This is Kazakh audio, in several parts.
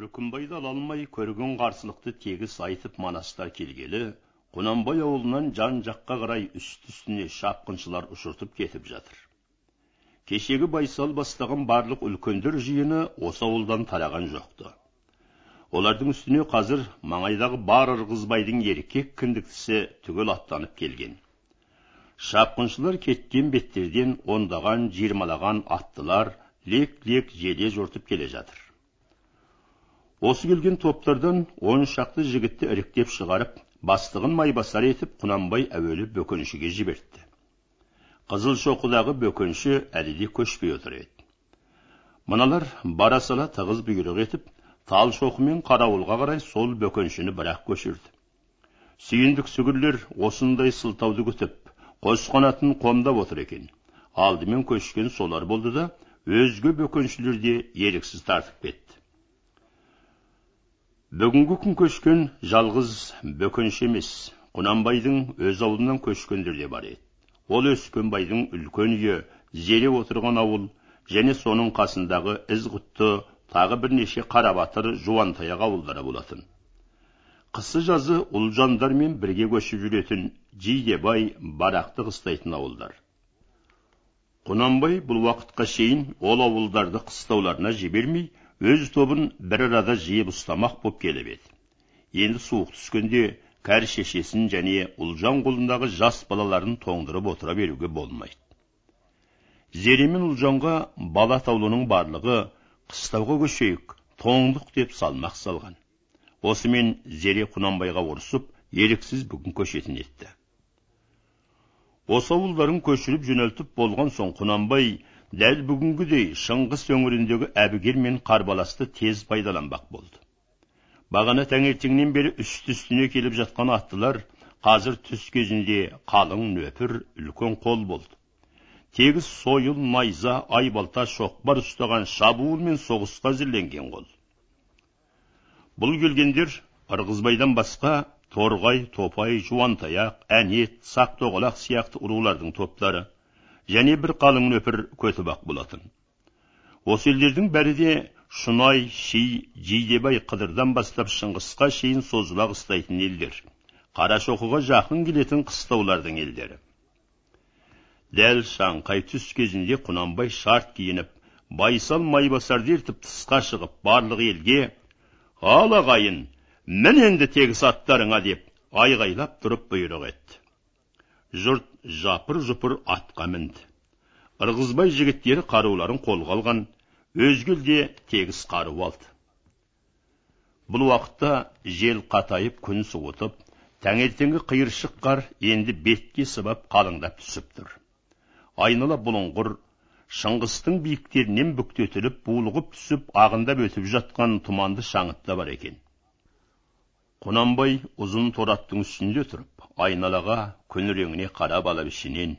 үркімбайды ала алмай көрген қарсылықты тегіс айтып манастар келгелі құнанбай ауылынан жан жаққа қарай үсті үстіне шапқыншылар ұшыртып кетіп жатыр. Кешегі байсал бастаған барлық үлкендер жиыны осы ауылдан тараған жоқты. Олардың үстіне қазір маңайдағы бар ырғызбайдың еркек кіндіктісі түгел аттанып келген. Шапқыншылар кеткен беттерден ондаған жиырмалаған аттылар лек лек желе жортып келе жатыр. Осы келген топтардан он шақты жігітті іріктеп шығарып бастығын майбасар етіп құнанбай әуелі бөкеншіге жібертті. Шоқыдағы бөкенші әлі де көшпей отыр еді. Мыналар бара сала тығыз бұйрық етіп талшоқы мен қарауылға қарай сол бөкеншіні бірақ көшірді. Сүйіндік сүгірлер осындай сылтауды күтіп қос қанатын қомдап отыр екен. Алдымен көшкен солар болды да өзге бөкеншілер де еріксіз тартып кетті. Бүгінгі күн көшкен жалғыз бөкенші емес. Құнанбайдың өз ауылынан көшкендер де бар еді. Ол өскенбайдың үлкен үйі зере отырған ауыл және соның қасындағы ізғұтты тағы бірнеше қарабатыр жуантаяқ ауылдары болатын. Қысы жазы ұлжандармен бірге көшіп жүретін жидебай барақты қыстайтын ауылдар. Құнанбай бұл уақытқа шейін ол ауылдарды қыстауларына жібермей өз тобын бір арада жиып ұстамақ боп келіп еді. Енді суық түскенде кәрі шешесін және ұлжан қолындағы жас балаларын тоңдырып отыра беруге болмайды. Зере мен ұлжанға бала атаулының барлығы қыстауға көшейік тоңдық деп салмақ салған. Осымен зере құнанбайға ұрысып еріксіз бүгін көшетін етті. Осы ауылдарын көшіріп жөнелтіп болған соң құнанбай дәл бүгінгідей шыңғыс өңіріндегі әбігер мен қарбаласты тез пайдаланбақ болды. Бағана таңертеңнен бері үсті үстіне келіп жатқан аттылар қазір түс кезінде қалың нөпір үлкен қол болды. Тегіс сойыл найза айбалта шоқпар ұстаған шабуыл мен соғысқа әзірленген қол. Бұл келгендер ырғызбайдан басқа торғай топай жуантаяқ әнет сақ тоғалақ сияқты рулардың топтары. Және бір қалың нөпір көтібақ болатын осы елдердің бәрі де шұнай ши жидебай қыдырдан бастап шыңғысқа шейін созыла қыстайтын елдер қарашоқыға жақын келетін қыстаулардың елдері дәл шаңқай түс кезінде құнанбай шарт киініп байсал майбасарды ертіп тысқа шығып барлық елге ал ағайын мін енді тегіс аттарыңа деп айғайлап тұрып бұйрық етті жұрт жапыр жұпыр атқа мінді. Ырғызбай жігіттері қаруларын қолға алған өзге де тегіс қару алды. Бұл уақытта жел қатайып күн суытып таңертеңгі қиыршық қар енді бетке сыбап қалыңдап түсіп тұр. Айнала бұлыңғыр шыңғыстың биіктерінен бүктетіліп булығып түсіп ағындап өтіп жатқан тұманды шаңытта бар екен. Құнанбай ұзын тораттың үстінде тұрып айналаға күніреңіне қарап алып ішінен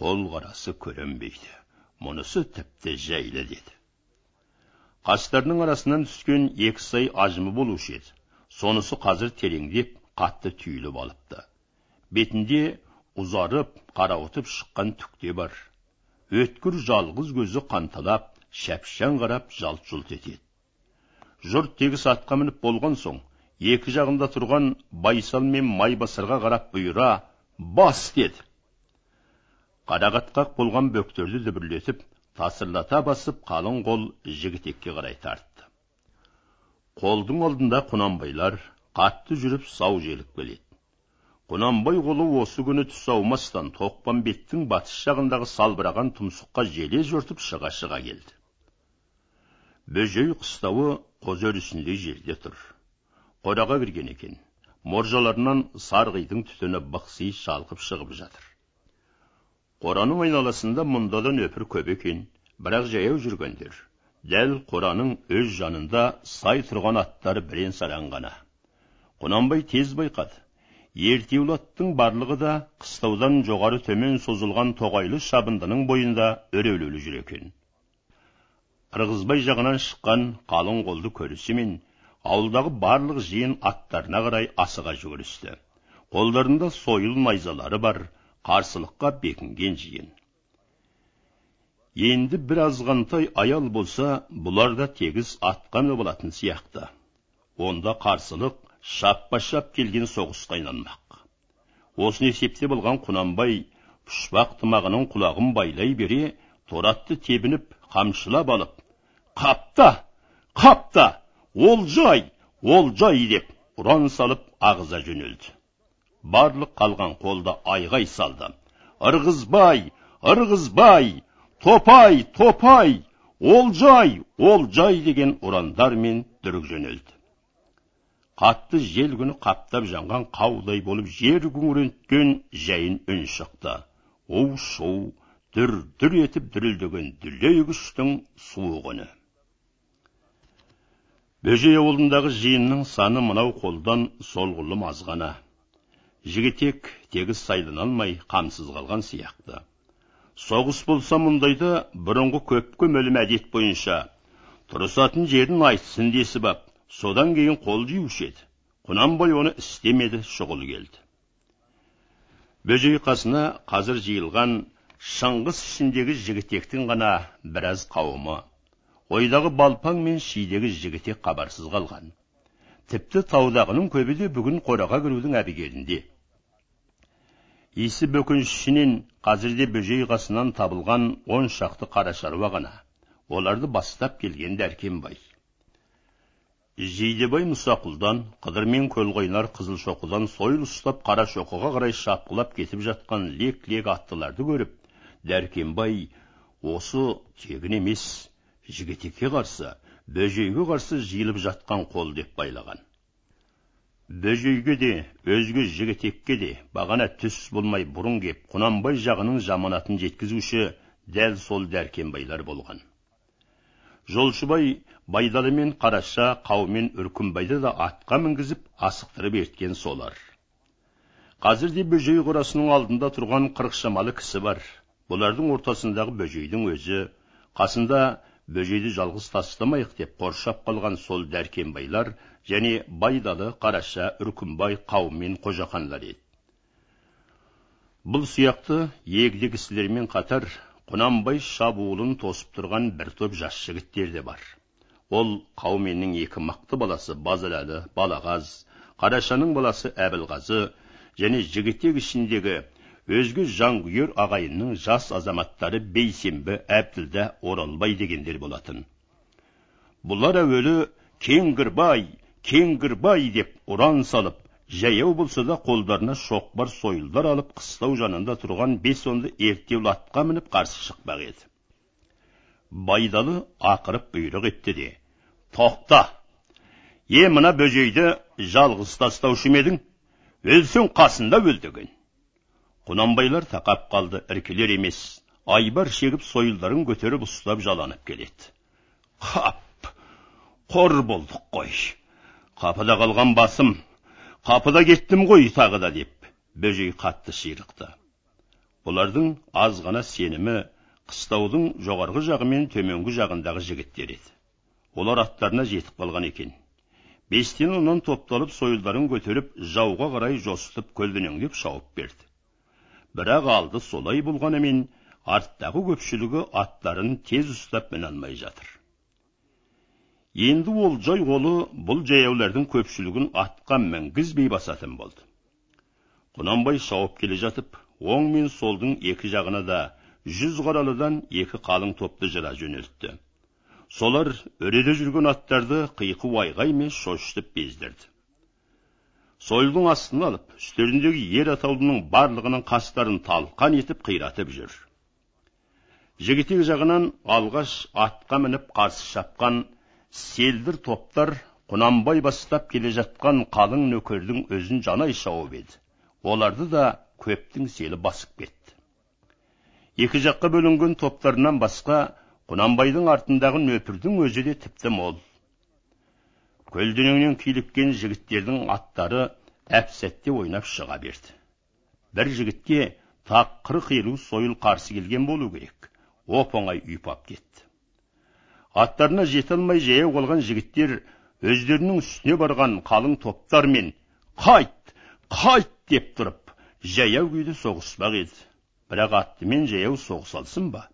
қол қарасы көрінбейді. Мұнысы тіпті жайлы деді. Қастарының арасынан түскен екі сай ажымы болушы еді. Сонысы қазір тереңдеп қатты түйіліп алыпты. Бетінде ұзарып қарауытып шыққан түкте бар. Өткір жалғыз көзі қанталап шәпшаң қарап жалт жұлт етеді. Жұрт тегіс атқа мініп болған соң екі жағында тұрған байсал мен майбасарға қарап бұйыра бас! деді. Қарақатқақ болған бөктерді дүбірлетіп тасырлата басып қалың қол жігітекке қарай тартты. Қолдың алдында құнанбайлар қатты жүріп сау желіп келеді. Құнанбай қолы осы күні түс аумастан тоқпан беттің батыс жағындағы салбыраған тұмсыққа желе жортып шыға шыға келді. Бөжей қыстауы қозы өрісіндей жерде тұр. Қораға кірген екен моржаларынан сарғидың түтіні бықси шалқып шығып жатыр. Қораның айналасында мұнда да нөпір көп екен бірақ жаяу жүргендер дәл қораның өз жанында сай тұрған аттар бірен саран ғана құнанбай тез байқады ертеулі аттың барлығы да қыстаудан жоғары төмен созылған тоғайлы шабындының бойында үрейлеулі жүр екен ырғызбай жағынан шыққан қалың қолды көрісімен ауылдағы барлық жиын аттарына қарай асыға жүгірісті. Қолдарында сойыл найзалары бар қарсылыққа бекінген жиын. Енді бір азғантай аял болса бұлар да тегіс атқа болатын сияқты. Онда қарсылық шаппа шап келген соғысқа айналмақ. Осыны есептеп алған құнанбай пұшпақ тымағының құлағын байлай бере торатты тебініп қамшылап алып қапта! Қапта! Олжай олжай! деп ұран салып ағыза жөнелді. Барлық қалған қолда айғай салды. Ырғызбай ырғызбай топай топай олжай олжай! деген ұрандармен дүрік жөнелді. Қатты жел күні қаптап жанған қаудай болып жер күңіренткен жайын үн шықты. У шу дүр дүр етіп дүрілдеген дүлей күштің суық үні бөжей ауылындағы жиынның саны мынау қолдан солғұлым азғана жігітек тегіс сайлана алмай қамсыз қалған сияқты. Соғыс болса мұндайда бұрынғы көпке мөлім әдет бойынша тұрысатын жерін айтсын десіп ап содан кейін қол жиюшы еді. Құнанбай оны істемеді шұғыл келді. Бөжей қасына қазір жиылған шыңғыс ішіндегі жігітектің ғана біраз қауымы ойдағы балпаң мен шидегі жігітек хабарсыз қалған тіпті таудағының көбі де бүгін қораға кірудің әбігерінде. Исі бөкеншінен қазірде бөжей қасынан табылған он шақты қара шаруа ғана. Оларды бастап келген дәркембай. Жидебай мұсақұлдан қыдыр мен көлқойнар қызылшоқыдан сойыл ұстап қарашоқыға қарай шапқылап кетіп жатқан лек лек аттыларды көріп дәркембай осы тегін емес жігітекке қарсы бөжейге қарсы жиылып жатқан қол деп байлаған. Бөжейге де өзге жігітекке де бағана түс болмай бұрын кеп құнанбай жағының жаманатын жеткізуші дәл сол дәркембайлар болған. Жолшыбай байдалы мен қараша қаумен үркімбайды да атқа мінгізіп асықтырып ерткен солар. Қазірде бөжей қорасының алдында тұрған қырық шамалы кісі бар. Бұлардың ортасындағы бөжейдің өзі қасында бөжейді жалғыз тастамайық деп қоршап қалған сол дәркембайлар және байдалы қараша үркімбай қаумен қожақанлар еді. Бұл сияқты егде кісілермен қатар құнанбай шабуылын тосып тұрған бір топ жас жігіттер де бар. Ол қауменнің екі мақты баласы базаралы балағаз қарашаның баласы әбілғазы және жігітек ішіндегі өзге жанкүйер ағайынның жас азаматтары бейсенбі әбділда оралбай дегендер болатын бұлар әуелі кеңгірбай кеңгірбай деп ұран салып жаяу болса да қолдарына шоқпар сойылдар алып қыстау жанында тұрған бес онды ерттеулі атқа мініп қарсы шықпақ еді байдалы ақырып бұйрық етті де тоқта е мына бөжейді жалғыз тастаушы ма едің өлсең қасында өл деген құнанбайлар тақап қалды іркілер емес. Айбар шегіп сойылдарын көтеріп ұстап жаланып келеді. Қап! Қор болдық қой. Қапыда қалған басым. Қапыда кеттім ғой тағы да деп бөжей қатты ширықты. Бұлардың аз ғана сенімі қыстаудың жоғарғы жағы мен төменгі жағындағы жігіттер еді. Олар аттарына жетіп қалған екен. Бестен оннан топталып сойылдарын көтеріп жауға қарай жосытып көлденеңдеп шауып берді. Бірақ алды солай болғанымен арттағы көпшілігі аттарын тез ұстап міне алмай жатыр. Енді ол жай қолы бұл жаяулардың көпшілігін атқа мінгізбей басатын болды. Құнанбай шауып келе жатып оң мен солдың екі жағына да жүз қаралыдан екі қалың топты жыра жөнелтті. Солар үреде жүрген аттарды қиқу айғаймен шошытып бездірді. Сойылдың астына алып үстеріндегі ер атаулының барлығының қастарын талқан етіп қиратып жүр жігітек жағынан алғаш атқа мініп қарсы шапқан селдір топтар құнанбай бастап келе жатқан қалың нөкердің өзін жанай шауып еді оларды да көптің селі басып кетті екі жаққа бөлінген топтарынан басқа құнанбайдың артындағы нөпірдің өзі де тіпті мол көлденеңнен киліккен жігіттердің аттары әп сәтте ойнап шыға берді. Бір жігітке тақ қырық елу сойыл қарсы келген болу керек. Оп оңай ұйпап кетті. Аттарына жете алмай жаяу қалған жігіттер өздерінің үстіне барған қалың топтармен қайт! Қайт! деп тұрып жаяу күйде соғыспақ еді. Бірақ аттымен жаяу соғыса алсын ба?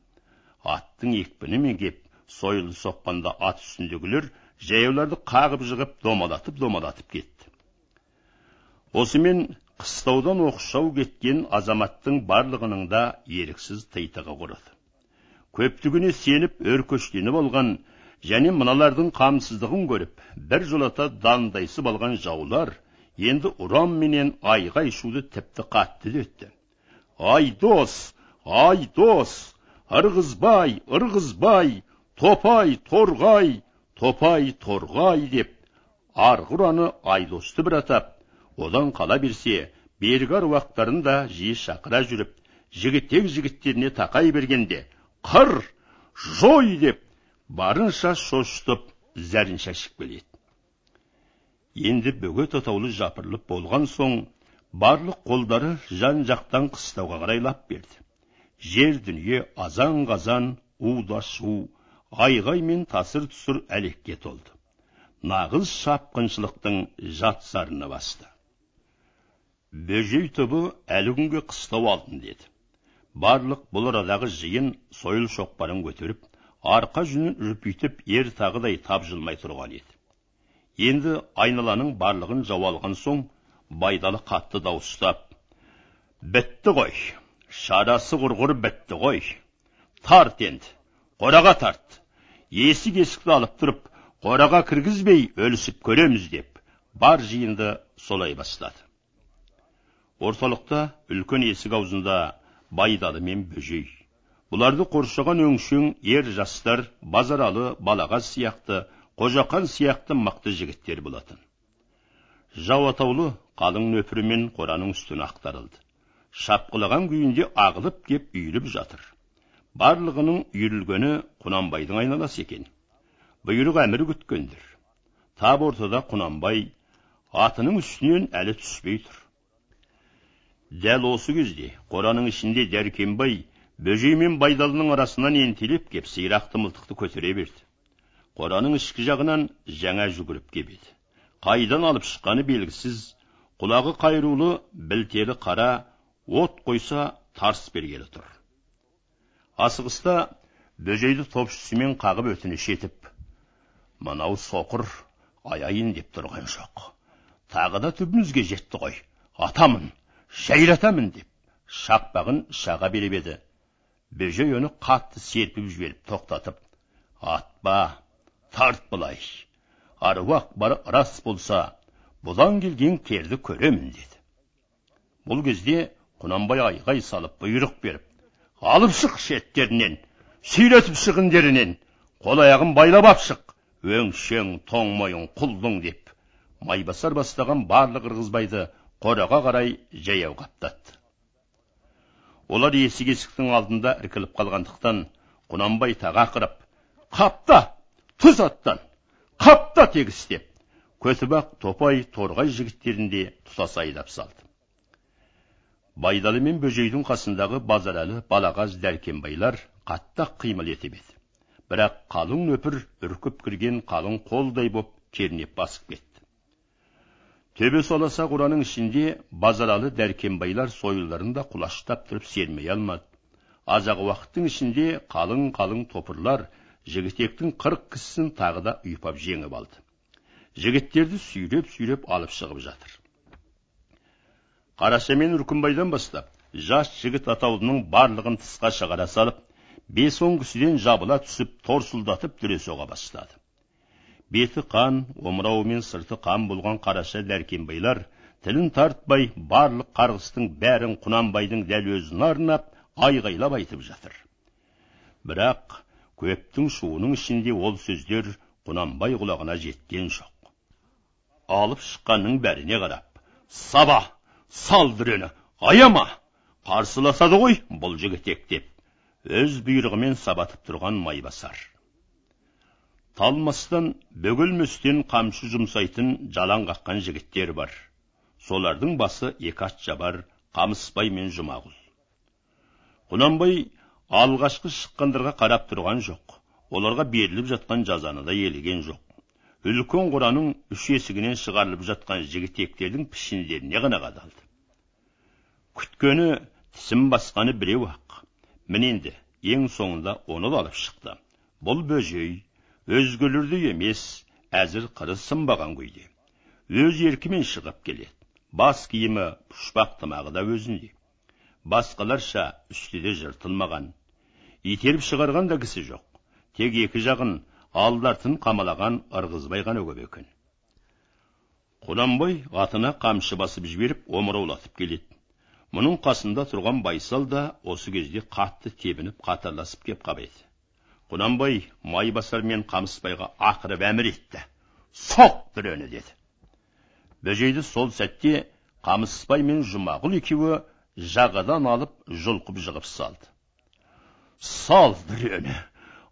Аттың екпінімен кеп сойылды соққанда ат үстіндегілер жаяуларды қағып жығып домалатып домалатып кетті. Осымен қыстаудан оқшау кеткен азаматтың барлығының да еріксіз титығы құрыды көптігіне сеніп өркөштеніп алған және мыналардың қамсыздығын көріп бір жолата дандайсып алған жаулар енді ұран менен айғай шуды тіпті қатты үдетті ай дос ырғызбай! Ырғызбай! Топай! Торғай! Топай торғай деп арғы ұраны айдосты бір атап одан қала берсе бергі аруақтарын да жиі шақыра жүріп жігітек жігіттеріне тақай бергенде қыр жой деп барынша шошытып зәрін шашып келеді енді бөгет атаулы жапырылып болған соң барлық қолдары жан жақтан қыстауға қарай лап берді жер дүние азан қазан у да шу айғай мен тасыр тұсыр әлекке толды. Нағыз шапқыншылықтың жат сарыны басты. Бөжей түбі әлі күнге қыстау алдын деді. Барлық бұл арадағы жиын сойыл шоқпарын көтеріп арқа жүнін үрпитіп ер тағыдай тапжылмай тұрған еді. Енді айналаның барлығын жау алған соң байдалы қатты дауыстап бітті ғой шарасы құрғыр бітті ғой тарт енді қораға тарт! Есік есікті алып тұрып қораға кіргізбей өлісіп көреміз деп бар жиынды солай бастады. Орталықта үлкен есік аузында байдалы мен бөжей. Бұларды қоршаған өңшең ер жастар базаралы балағаз сияқты қожақан сияқты мықты жігіттер болатын. Жау атаулы қалың нөпірімен қораның үстін ақтарылды. Шапқылаған күйінде ағылып кеп үйіліп жатыр. Барлығының үйірілгені құнанбайдың айналасы екен. Бұйрық әмір күткендір. Тап ортада құнанбай атының үстінен әлі түспей тұр. Дәл осы кезде қораның ішінде дәркембай бөжей мен байдалының арасынан ентелеп кеп сирақты мылтықты көтере берді. Қораның ішкі жағынан жаңа жүгіріп кеп еді. Қайдан алып шыққаны белгісіз құлағы қайрулы білтелі қара от қойса тарс бергелі тұр. Асығыста бөжейді топшысымен қағып өтініш етіп мынау соқыр аяйын деп тұрған жоқ. Тағы да түбімізге жетті ғой атамын жайратамын деп шақпағын шаға беріп еді. Бөжей оны қатты серпіп жіберіп тоқтатып атпа тарт былай аруақ бар рас болса бұдан келген керді көремін деді. Бұл кезде құнанбай айғай салып бұйрық беріп алып шық шеттерінен сүйретіп шық індерінен қол аяғын байлап ап шық. Өңшең тоң мойын құлдың деп. Майбасар бастаған барлық ырғызбайды қораға қарай жаяу қаптатты олар есік есіктің алдында іркіліп қалғандықтан құнанбай таға ақырып қапта! Түз аттан! Қапта! тегіс деп. Көтібақ топай торғай жігіттерін де тұтас айдап салды. Байдалы мен бөжейдің қасындағы базаралы балағаз дәркембайлар қатты қимыл етіп еді бірақ қалың нөпір үркіп кірген қалың қолдай боп кернеп басып кетті төбе соласа қораның ішінде базаралы дәркембайлар сойылдарында құлаштап тұрып сермей алмады азақ уақыттың ішінде қалың қалың топырлар жігітектің қырық кісісін тағы да ұйпап жеңіп алды жігіттерді сүйреп сүйреп алып шығып жатыр қараша мен үркімбайдан бастап жас жігіт атаулының барлығын тысқа шығара салып бес он кісіден жабыла түсіп торсылдатып дүре соға бастады. Беті қан омырауы мен сырты қан болған қараша дәркембайлар тілін тартпай барлық қарғыстың бәрін құнанбайдың дәл өзіне арнап айғайлап айтып жатыр. Бірақ көптің шуының ішінде ол сөздер құнанбай құлағына жеткен жоқ. Алып шыққанның бәріне қарап саба! Сал дүрені аяма қарсыласады ғой бұл жігітек деп өз бұйрығымен сабатып тұрған майбасар талмастан бөгелместен қамшы жұмсайтын жалаң қаққан жігіттер бар солардың басы екі жабар қамысбай мен жұмағұл құнанбай алғашқы шыққандарға қарап тұрған жоқ оларға беріліп жатқан жазаны да елеген жоқ үлкен қораның үш есігінен шығарылып жатқан жігітектердің пішіндеріне ғана қадалды күткені тісін басқаны біреу ақ міне енді ең соңында оны да алып шықты бұл бөжей өзгелердей емес әзір қыры сынбаған күйде өз еркімен шығып келеді бас киімі пұшпақ тымағы да өзінде басқаларша үстіде жыртылмаған итеріп шығарған да кісі жоқ тек екі жағын алды артын қамалаған ырғызбай ғана көп екен. Құнанбай атына қамшы басып жіберіп омыраулатып келеді. Мұның қасында тұрған байсал да осы кезде қатты тебініп қатарласып кеп қап еді құнанбай майбасар мен қамысбайға ақырып әмір етті. Соқ біреуіне деді. Бөжейді сол сәтте қамысбай мен жұмағұл екеуі жағадан алып жұлқып жығып салды. Сал біреуіне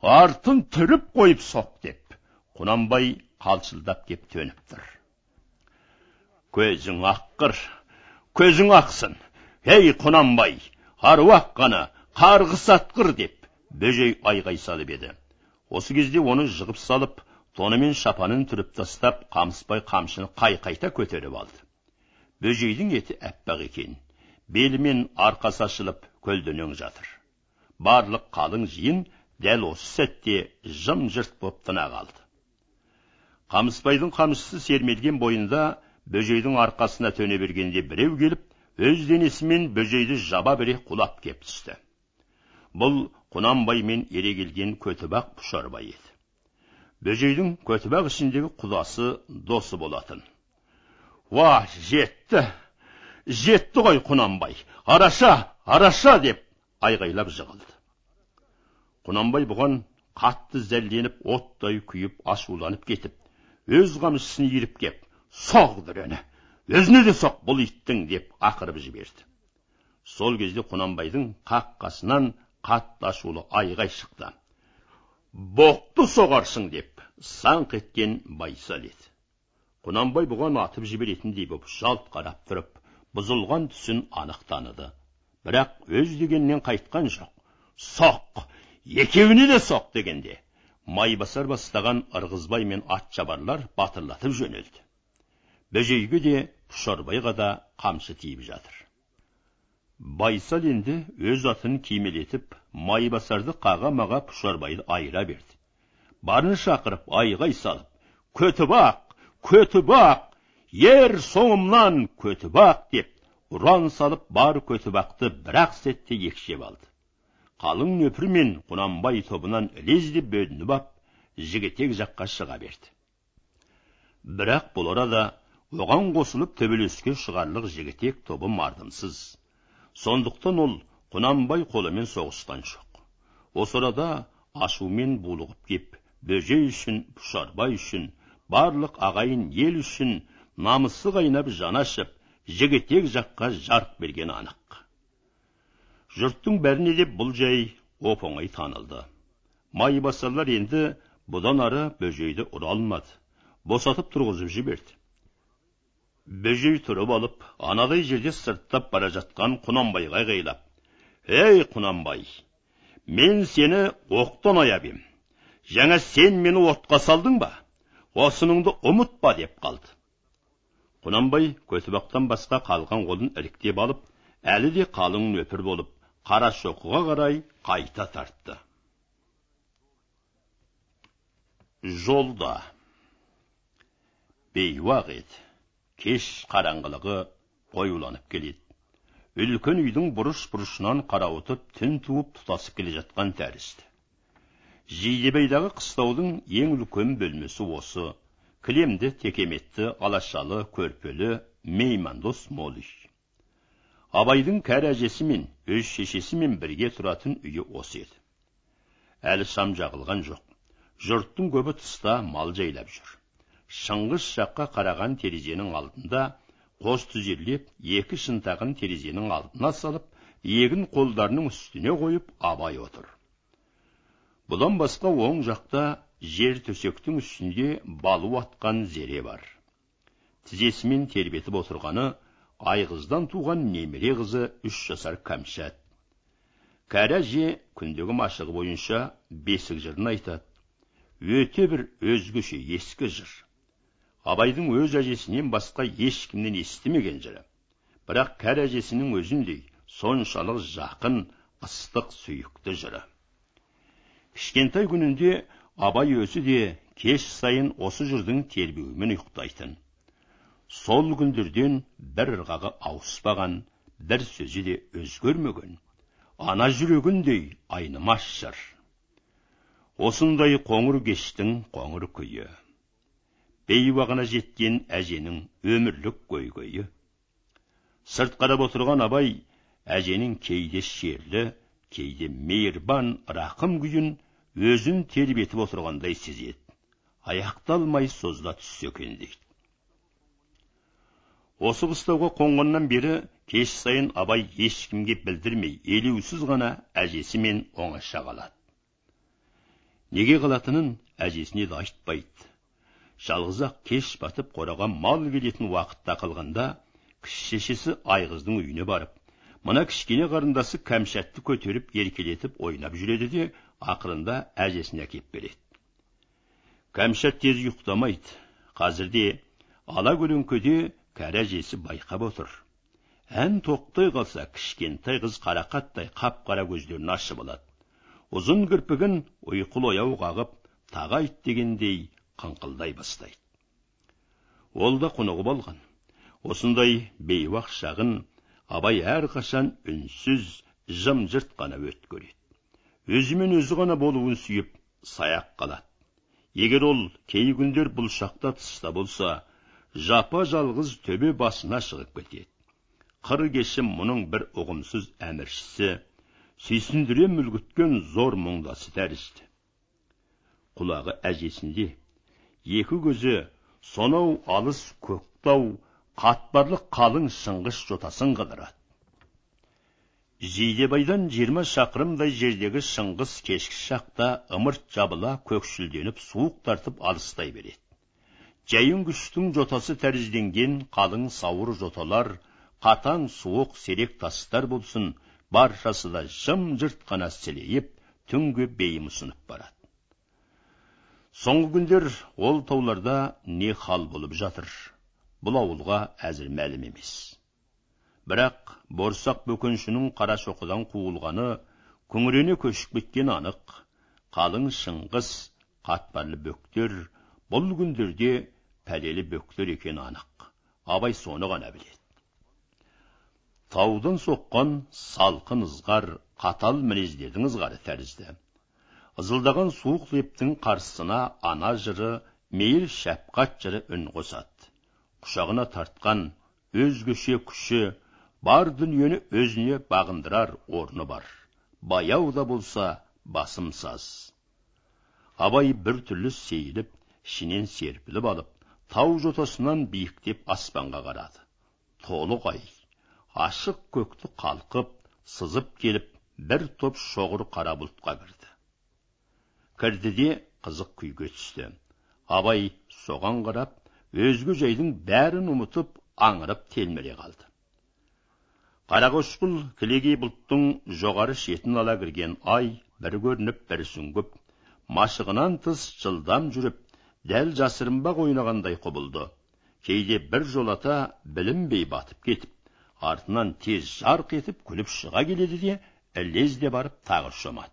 артын түріп қойып соқ деп құнанбай қалшылдап кеп төніп тұр. Көзің аққыр көзің ақсын ей құнанбай аруақ қана қарғыс атқыр! деп бөжей айғай салып еді. Осы кезде оны жығып салып тоны мен шапанын түріп тастап қамысбай қамшыны қайқайта көтеріп алды. Бөжейдің еті әппақ екен белі мен арқасы ашылып көлденең жатыр. Барлық қалың жиын дәл осы сәтте жым жырт боп тына қалды. Қамысбайдың қамшысы сермелген бойында бөжейдің арқасына төне бергенде біреу келіп өз денесімен бөжейді жаба бере құлап кеп түсті. Бұл құнанбаймен ере келген көтібақ пұшарбай еді. Бөжейдің көтібақ ішіндегі құдасы досы болатын. Уа жетті! Жетті ғой құнанбай! Араша араша! деп айғайлап жығылды. Құнанбай бұған қатты зәлленіп оттай күйіп ашуланып кетіп өз қамшысын иіріп кеп соқ дүрені өзіне де соқ бұл иттің деп ақырып жіберді. Сол кезде құнанбайдың қақ қасынан қатты ашулы айғай шықты. Боқты соғарсың деп саңқ еткен байсал еді. Құнанбай бұған атып жіберетіндей боп жалт қарап тұрып бұзылған түсін анық таныды. Бірақ өз дегеннен қайтқан жоқ. Соқ екеуіне де соқ дегенде. Майбасар бастаған ырғызбай мен атшабарлар батырлатып жөнелді. Бөжейге де пұшарбайға да қамшы тиіп жатыр. Байсал енді өз атын кимелетіп майбасарды қаға маға пұшарбайды айыра берді. Барын шақырып айғай салып көтібақ көтібақ ер соңымнан көтібақ деп ұран салып бар көтібақты бір ақ сәтте екшеп алды. Қалың нөпір мен құнанбай тобынан лезде бөлініп ап жігітек жаққа шыға берді. Бірақ бұл арада оған қосылып төбелеске шығарлық жігітек тобы мардымсыз. Сондықтан ол құнанбай қолымен соғысқан жоқ осы арада ашумен булығып кеп бөжей үшін пұшарбай үшін барлық ағайын ел үшін намысы қайнап жаны ашып жігітек жаққа жарқ берген анық. Жұрттың бәріне де бұл жай оп оңай танылды майбасарлар енді бұдан ары бөжейді ұра алмады босатып тұрғызып жіберді бөжей тұрып алып анадай жерде сырттап бара жатқан құнанбайға айғайлап ей құнанбай мен сені оқтан аяп ем жаңа сен мені отқа салдың ба осыныңды ұмытпа деп қалды құнанбай көтібақтан басқа қалған қолын іріктеп алып әлі де қалың нөпір болып қарашоқыға қарай қайта тартты. Жолда. Бейуақ еді кеш қараңғылығы қоюланып келеді. Үлкен үйдің бұрыш бұрышынан қарауытып түн туып тұтасып келе жатқан тәрізді. Жидебейдағы қыстаудың ең үлкен бөлмесі осы. Кілемді текеметті алашалы көрпелі меймандос мол үй абайдың кәрі әжесі мен өз шешесімен бірге тұратын үйі осы еді. Әлі шам жағылған жоқ. Жұрттың көбі тыста мал жайлап жүр. Шыңғыс жаққа қараған терезенің алдында қос түзерлеп екі шынтағын терезенің алдына салып егін қолдарының үстіне қойып абай отыр. Бұдан басқа оң жақта жер төсектің үстінде балу атқан зере бар. Тізесімен тербетіп отырғаны айғыздан туған немере қызы үш жасар кәмшат. Кәрі әже күндегі машығы бойынша бесік жырын айтады. Өте бір өзгеше ескі жыр. Абайдың өз әжесінен басқа ешкімнен естімеген жыры. Бірақ кәрі әжесінің өзіндей соншалық жақын ыстық сүйікті жыры. Кішкентай күнінде абай өзі де кеш сайын осы жырдың тербеуімен ұйықтайтын. Сол күндерден бір ырғағы ауыспаған бір сөзі де өзгермеген. Ана жүрегіндей айнымас жыр осындай қоңыр кештің қоңыр күйі. Бейуағына жеткен әженің өмірлік көйгөйі сырт қарап отырған абай әженің кейде шерлі кейде мейірбан рақым күйін өзін тербетіп отырғандай сезеді. Аяқталмай созыла түссе екен дейді. Осы қыстауға қонғаннан бері кеш сайын абай ешкімге білдірмей елеусіз ғана әжесімен оңаша қалады. Неге қалатынын әжесіне де айтпайды. Жалғыз кеш батып қораға мал келетін уақытта қалғанда кіші шешесі айғыздың үйіне барып мына кішкене қарындасы кәмшатты көтеріп еркелетіп ойнап жүреді де ақырында әжесіне әкеп береді. Кәмшат тез ұйықтамайды. Қазірде ала көлеңкеде кәрі әжесі байқап отыр. Ән тоқтай қалса кішкентай қыз қарақаттай қап қара көздерін ашып алады. Ұзын кірпігін ұйқылы ояу қағып тағы айт дегендей қыңқылдай бастайды. Ол да құнығып алған. Осындай бейуақ шағын абай әрқашан үнсіз жым жырт қана өт көреді. Өзімен өзі ғана болуын сүйіп саяқ қалады. Егер ол кей күндер бұл шақта тыста болса жапа жалғыз төбе басына шығып кетеді қыр кешім мұның бір ұғымсыз әміршісі сүйсіндіре мүлгіткен зор мұңдасы тәрізді құлағы әжесінде екі көзі сонау алыс көктау қатпарлы қалың шыңғыс жотасын қыдырады жидебайдан жиырма шақырымдай жердегі шыңғыс кешкі шақта ымырт жабыла көкшілденіп суық тартып алыстай береді жайын күштің жотасы тәрізденген қалың сауыр жоталар қатаң суық серек тастар болсын баршасы да жым жырт қана сілейіп түнге бейім ұсынып барады соңғы күндер ол тауларда не хал болып жатыр бұл ауылға әзір мәлім емес бірақ борсақ бөкеншінің қарашоқыдан қуылғаны күңірене көшіп кеткені анық қалың шыңғыс қатпарлы бөктер бұл күндерде пәлелі бөктер екені анық. Абай соны ғана біледі. Таудан соққан салқын ызғар қатал мінездердің ызғары тәрізді. Ызылдаған суық лептің қарсысына ана жыры мейір шәпқат жыры үн қосады. Құшағына тартқан өзгеше күші бар дүниені өзіне бағындырар орны бар. Баяу да болса басым саз абай бір түрлі сейіліп ішінен серпіліп алып тау жотасынан биіктеп аспанға қарады. Толық ай ашық көкті қалқып сызып келіп бір топ шоғыр қара бұлтқа кірді. Кірді де қызық күйге түсті. Абай соған қарап өзге жайдың бәрін ұмытып аңырып телміре қалды. Қарақошқыл кілегей бұлттың жоғары шетін ала кірген ай бір көрініп бір сүңгіп машығынан тыс жылдам жүріп дәл жасырынбақ ойнағандай құбылды. Кейде бір жолата білінбей батып кетіп артынан тез жарқ етіп күліп шыға келеді де ілезде барып тағы шомады.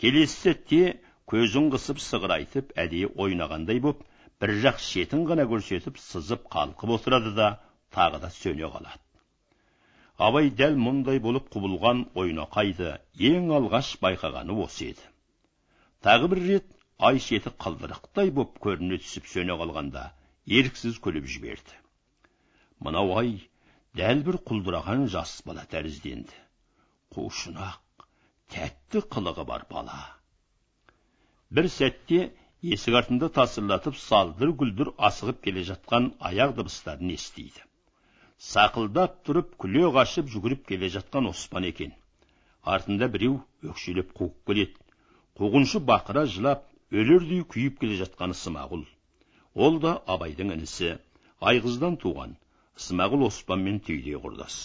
Келесі сәтте көзін қысып сығырайтып әдейі ойнағандай боп бір жақ шетін ғана көрсетіп сызып қалқып отырады да тағы да сөне қалады. Абай дәл мұндай болып құбылған ойнақайды ең алғаш байқағаны осы еді. Тағы бір рет ай шеті қылдырықтай боп көріне түсіп сөне қалғанда еріксіз күліп жіберді мынау ай дәл бір құлдыраған жас бала тәрізденді қушынақ тәтті қылығы бар бала бір сәтте есік артында тасырлатып салдыр гүлдір асығып келе жатқан аяқ дыбыстарын естиді сақылдап тұрып күле қашып жүгіріп келе жатқан оспан екен артында біреу өкшелеп қуып келеді қуғыншы бақыра жылап өлердей күйіп келе жатқаны смағұл. Ол да абайдың інісі айғыздан туған смағұл оспанмен түйдей құрдас.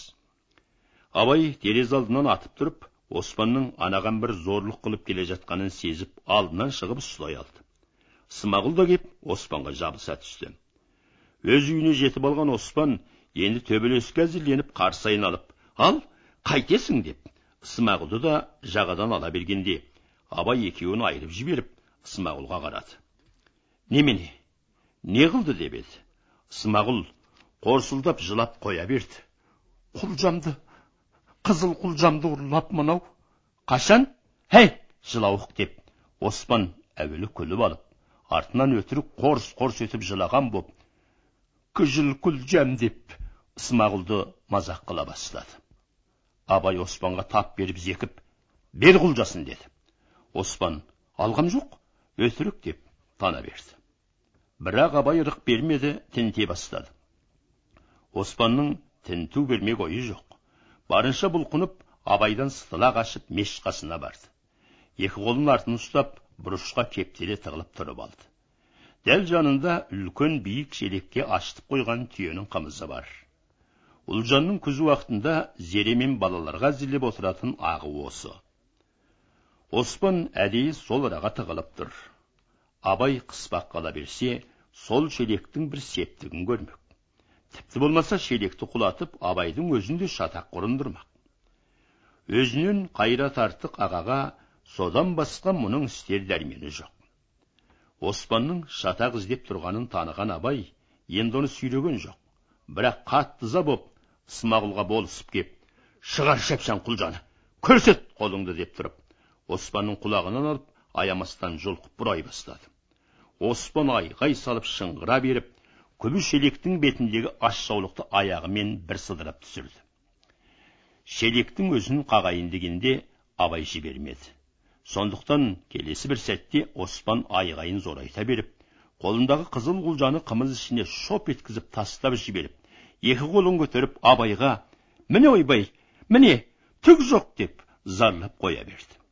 Абай терезе алдынан атып тұрып оспанның анаған бір зорлық қылып келе жатқанын сезіп алдынан шығып ұстай алды. Смағұл да кеп оспанға жабыса түсті. Өз үйіне жетіп алған оспан енді төбелеске әзірленіп қарсы айналып ал қайтесің! деп смағұлды да жағадан ала бергенде абай екеуін айырып жіберіп смағұлға қарады немене не қылды деп еді смағұл қорсылдап жылап қоя берді құлжамды қызыл құлжамды ұрлап мынау қашан хей жылауық деп оспан әуелі күліп алып артынан өтірік қорс қорс етіп жылаған боп күжіл күлжам деп смағұлды мазақ қыла бастады абай оспанға тап беріп зекіп бер құлжасын деді оспан алғам жоқ өтірік деп тана берді бірақ абай ырық бермеді тінте бастады. Оспанның тінту бермек ойы жоқ. Барынша бұлқынып абайдан сытыла қашып мешіт қасына барды. Екі қолын артын ұстап бұрышқа кептеле тығылып тұрып алды. Дәл жанында үлкен биік шелекке ашытып қойған түйенің қымызы бар. Ұлжанның күз уақытында зере мен балаларға әзірлеп отыратын ағы осы. Оспан әдейі сол араға тығылып тұр абай қыспақ қала берсе сол шелектің бір септігін көрмек тіпті болмаса шелекті құлатып абайдың өзін де шатақ ұрындырмақ өзінен қайрат артық ағаға содан басқа мұның істер дәрмені жоқ оспанның шатақ іздеп тұрғанын таныған абай енді оны сүйреген жоқ бірақ қатты ыза боп смағұлға болысып кеп шығар шапшаң құлжаны көрсет қолыңды деп тұрып оспанның құлағынан алып аямастан жұлқып бұрай бастады оспан айғай салып шыңғыра беріп күбі шелектің бетіндегі аш жаулықты аяғымен бір сыдырып түсірді шелектің өзін қағайын дегенде абай жібермеді сондықтан келесі бір сәтте оспан айғайын зорайта беріп қолындағы қызыл құлжаны қымыз ішіне шоп еткізіп тастап жіберіп екі қолын көтеріп абайға міне ойбай міне түк жоқ деп зарлап қоя берді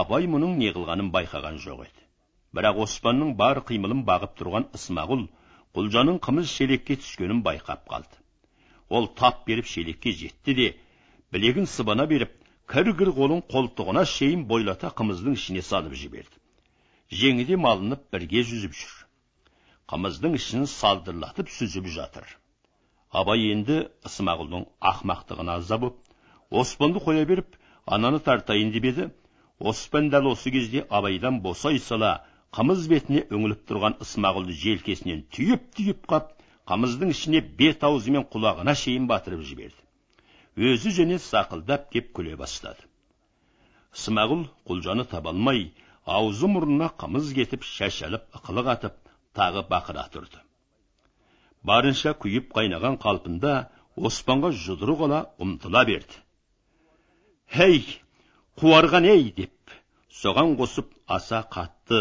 абай мұның не қылғанын байқаған жоқ еді. Бірақ оспанның бар қимылын бағып тұрған ысмағұл құлжаның қымыз шелекке түскенін байқап қалды. Ол тап беріп шелекке жетті де білегін сыбана беріп кір кір қолын қолтығына шейін бойлата қымыздың ішіне салып жіберді. Жеңі де малынып бірге жүзіп жүр. Қымыздың ішін салдырлатып сүзіп жатыр. Абай енді ысмағұлдың ақмақтығына ыза боп оспанды қоя беріп ананы тартайын деп еді. Оспан дәл осы кезде абайдан босай сала қымыз бетіне үңіліп тұрған ысмағұлды желкесінен түйіп түйіп қап қымыздың ішіне бет аузы мен құлағына шейін батырып жіберді. Өзі және сақылдап кеп күле бастады. Смағұл құлжаны таба алмай аузы мұрнына қымыз кетіп шашалып ықылық атып тағы бақыра тұрды. Барынша күйіп қайнаған қалпында оспанға жұдырық ала ұмтыла берді. Хей қуарған ей! деп соған қосып аса қатты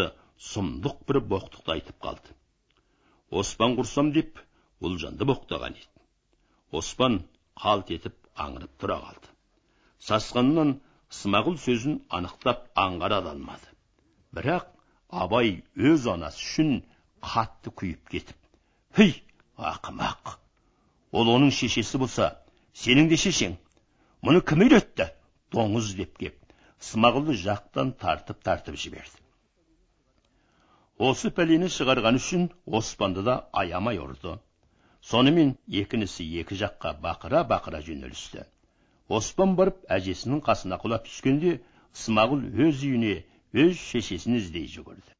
сұмдық бір боқтықты айтып қалды. Оспан құрсам деп ұлжанды боқтаған еді. Оспан қалт етіп аңырып тұра қалды. Сасқанынан смағұл сөзін анықтап аңғара алмады. Бірақ абай өз анасы үшін қатты күйіп кетіп хей ақымақ ол оның шешесі болса сенің де шешең мұны кім үйретті доңыз? деп кеп смағұлды жақтан тартып тартып жіберді. Осы пәлені шығарған үшін оспанды да аямай ұрды. Сонымен екінісі екі жаққа бақыра бақыра жөнелісті. Оспан барып әжесінің қасына құлап түскенде смағұл өз үйіне өз шешесін іздей жүгірді.